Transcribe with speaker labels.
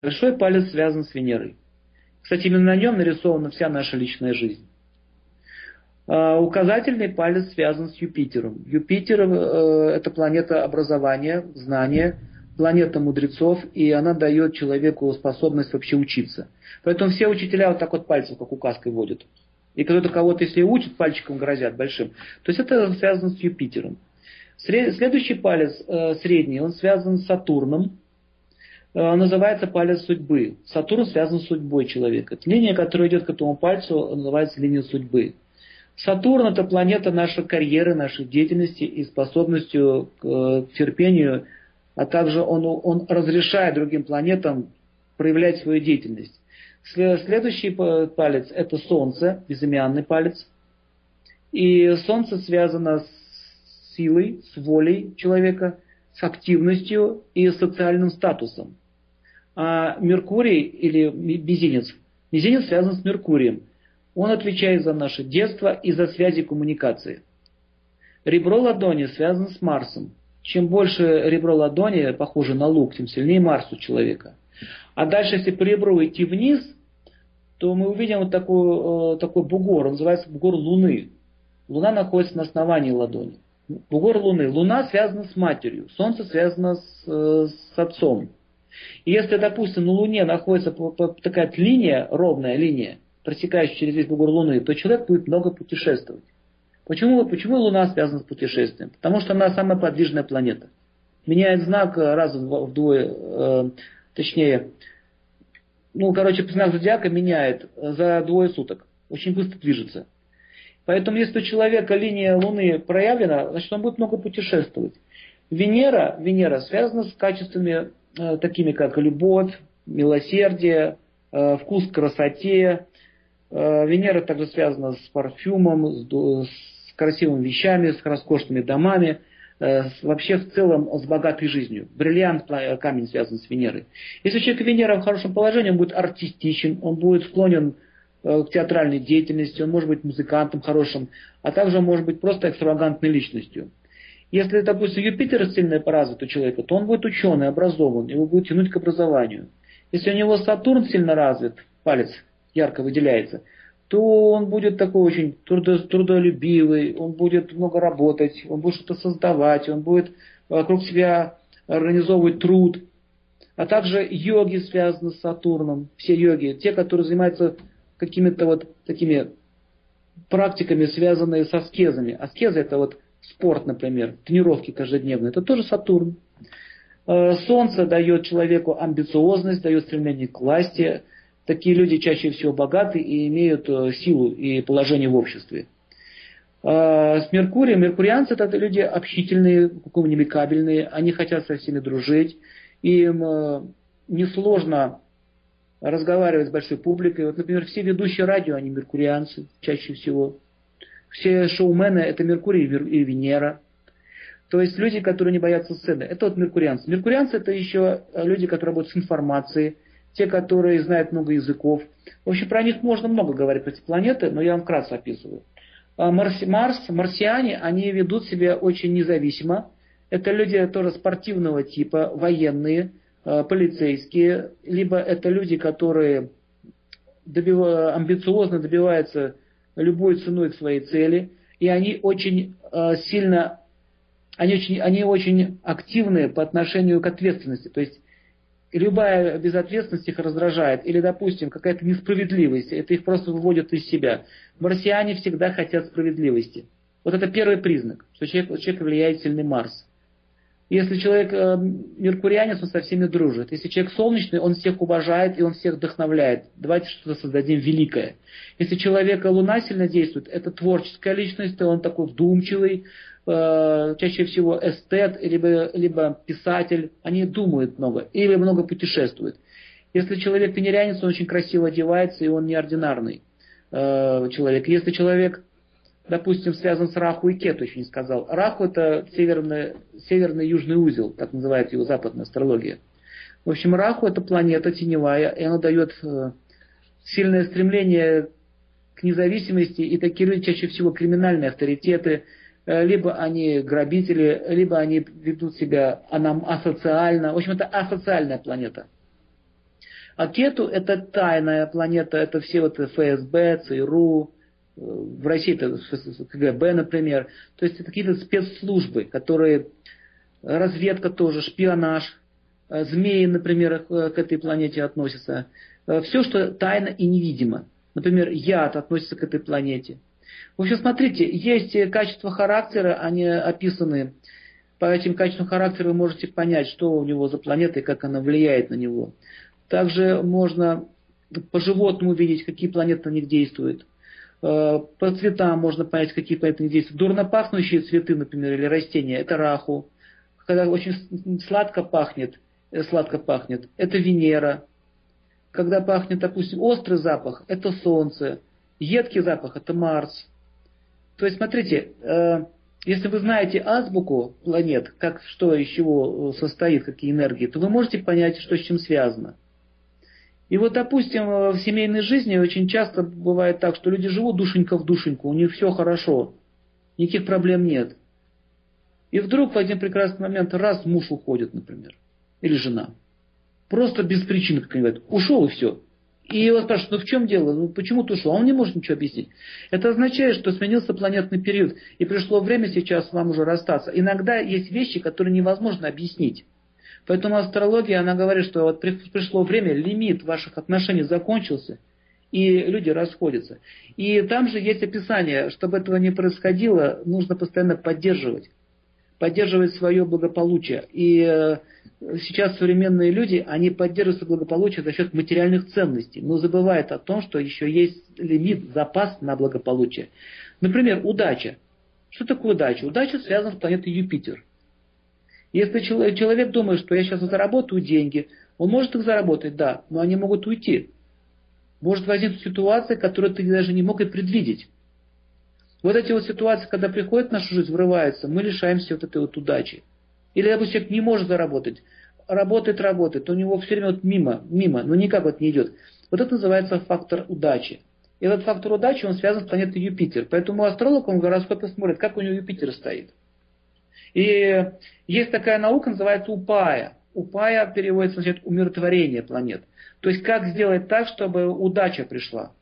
Speaker 1: Большой палец связан с Венерой. Кстати, именно на нем нарисована вся наша личная жизнь. А, указательный палец связан с Юпитером. Юпитер э, это планета образования, знания, планета мудрецов, и она дает человеку способность вообще учиться. Поэтому все учителя вот так вот пальцем, как указкой водят. И кто-то кого-то, если учит, пальчиком грозят большим. То есть это связано с Юпитером. Следующий палец, э, средний, он связан с Сатурном. Э, называется палец судьбы. Сатурн связан с судьбой человека. Линия, которая идет к этому пальцу, называется линия судьбы. Сатурн это планета нашей карьеры, нашей деятельности и способностью к э, терпению, а также он, он разрешает другим планетам проявлять свою деятельность. Следующий палец это Солнце, безымянный палец. И Солнце связано с силой, с волей человека, с активностью и социальным статусом. А Меркурий или Мизинец, Мизинец связан с Меркурием. Он отвечает за наше детство и за связи коммуникации. Ребро ладони связано с Марсом. Чем больше ребро ладони похоже на лук, тем сильнее Марс у человека. А дальше, если по ребру идти вниз, то мы увидим вот такой, э, такой бугор, он называется бугор Луны. Луна находится на основании ладони. Бугор Луны. Луна связана с матерью, Солнце связано с, э, с отцом. И если, допустим, на Луне находится такая линия, ровная линия, просекающий через весь бугор Луны, то человек будет много путешествовать. Почему, почему Луна связана с путешествием? Потому что она самая подвижная планета. Меняет знак раз вдвое, э, точнее, ну, короче, знак зодиака меняет за двое суток. Очень быстро движется. Поэтому, если у человека линия Луны проявлена, значит, он будет много путешествовать. Венера, Венера связана с качествами э, такими, как любовь, милосердие, э, вкус к красоте, Э, Венера также связана с парфюмом, с, красивыми вещами, с роскошными домами, э, вообще в целом с богатой жизнью. Бриллиант, камень связан с Венерой. Если человек Венера в хорошем положении, он будет артистичен, он будет склонен э, к театральной деятельности, он может быть музыкантом хорошим, а также может быть просто экстравагантной личностью. Если, допустим, Юпитер сильно поразвит у человека, то он будет ученый, образован, его будет тянуть к образованию. Если у него Сатурн сильно развит, палец ярко выделяется, то он будет такой очень трудо, трудолюбивый, он будет много работать, он будет что-то создавать, он будет вокруг себя организовывать труд. А также йоги связаны с Сатурном, все йоги, те, которые занимаются какими-то вот такими практиками, связанные с аскезами. Аскеза это вот спорт, например, тренировки каждодневные, это тоже Сатурн. Э, солнце дает человеку амбициозность, дает стремление к власти, Такие люди чаще всего богаты и имеют э, силу и положение в обществе. А, с Меркурием, меркурианцы это люди общительные, коммуникабельные, они хотят со всеми дружить, им э, несложно разговаривать с большой публикой. Вот, например, все ведущие радио, они меркурианцы чаще всего. Все шоумены это Меркурий и Венера. То есть люди, которые не боятся сцены. Это вот меркурианцы. Меркурианцы это еще люди, которые работают с информацией, те, которые знают много языков. В общем, про них можно много говорить, про эти планеты, но я вам вкратце описываю. А Марс, Марс, марсиане, они ведут себя очень независимо. Это люди тоже спортивного типа, военные, а, полицейские, либо это люди, которые добив... амбициозно добиваются любой ценой к своей цели, и они очень а, сильно, они очень, они очень активны по отношению к ответственности. То есть любая безответственность их раздражает, или, допустим, какая-то несправедливость, это их просто выводит из себя. Марсиане всегда хотят справедливости. Вот это первый признак, что человек, человек влияет сильный Марс. Если человек э, меркурианец, он со всеми дружит. Если человек солнечный, он всех уважает и он всех вдохновляет. Давайте что-то создадим великое. Если человека луна сильно действует, это творческая личность, он такой вдумчивый, Э, чаще всего эстет, либо, либо писатель, они думают много или много путешествуют. Если человек венерянец, он очень красиво одевается, и он неординарный э, человек. Если человек, допустим, связан с Раху и Кету, еще не сказал. Раху это северный, северный южный узел, так называет его западная астрология. В общем, Раху это планета теневая, и она дает э, сильное стремление к независимости, и такие люди чаще всего криминальные авторитеты, Э, либо они грабители, либо они ведут себя асоциально. В общем, это асоциальная планета. А Кету это тайная планета, это все вот ФСБ, ЦРУ, в России это КГБ, например. То есть это какие-то спецслужбы, которые разведка тоже, шпионаж, э, змеи, например, к этой планете относятся. Все, что тайно и невидимо. Например, яд относится к этой планете. В общем, смотрите, есть качества характера, они описаны. По этим качествам характера вы можете понять, что у него за планета и как она влияет на него. Также можно по животному видеть, какие планеты на них действуют. Э, по цветам можно понять, какие них действуют. Дурно пахнущие цветы, например, или растения, это раху. Когда очень сладко пахнет, э, сладко пахнет, это Венера. Когда пахнет, допустим, острый запах, это Солнце. Едкий запах – это Марс. То есть, смотрите, э, если вы знаете азбуку планет, как, что из чего состоит, какие энергии, то вы можете понять, что с чем связано. И вот, допустим, в семейной жизни очень часто бывает так, что люди живут душенька в душеньку, у них все хорошо, никаких проблем нет. И вдруг в один прекрасный момент раз муж уходит, например, или жена. Просто без причины, как они говорят, ушел и все. И его спрашивают, ну в чем дело, ну почему ты ушел? А он не может ничего объяснить. Это означает, что сменился планетный период, и пришло время сейчас вам уже расстаться. Иногда есть вещи, которые невозможно объяснить. Поэтому астрология, она говорит, что вот пришло время, лимит ваших отношений закончился, и люди расходятся. И там же есть описание, чтобы этого не происходило, нужно постоянно поддерживать. Поддерживать свое благополучие. И э, сейчас современные люди, они поддерживают свое благополучие за счет материальных ценностей, но забывают о том, что еще есть лимит, запас на благополучие. Например, удача. Что такое удача? Удача связана с планетой Юпитер. Если человек думает, что я сейчас заработаю деньги, он может их заработать, да, но они могут уйти. Может возникнуть ситуация, которую ты даже не мог и предвидеть. Вот эти вот ситуации, когда приходят в нашу жизнь, врываются, мы лишаемся вот этой вот удачи. Или, допустим, человек не может заработать, работает, работает, у него все время вот мимо, мимо, но никак вот не идет. Вот это называется фактор удачи. И этот фактор удачи, он связан с планетой Юпитер. Поэтому астролог, он в гороскопе смотрит, как у него Юпитер стоит. И есть такая наука, называется упая. Упая переводится, значит, умиротворение планет. То есть, как сделать так, чтобы удача пришла.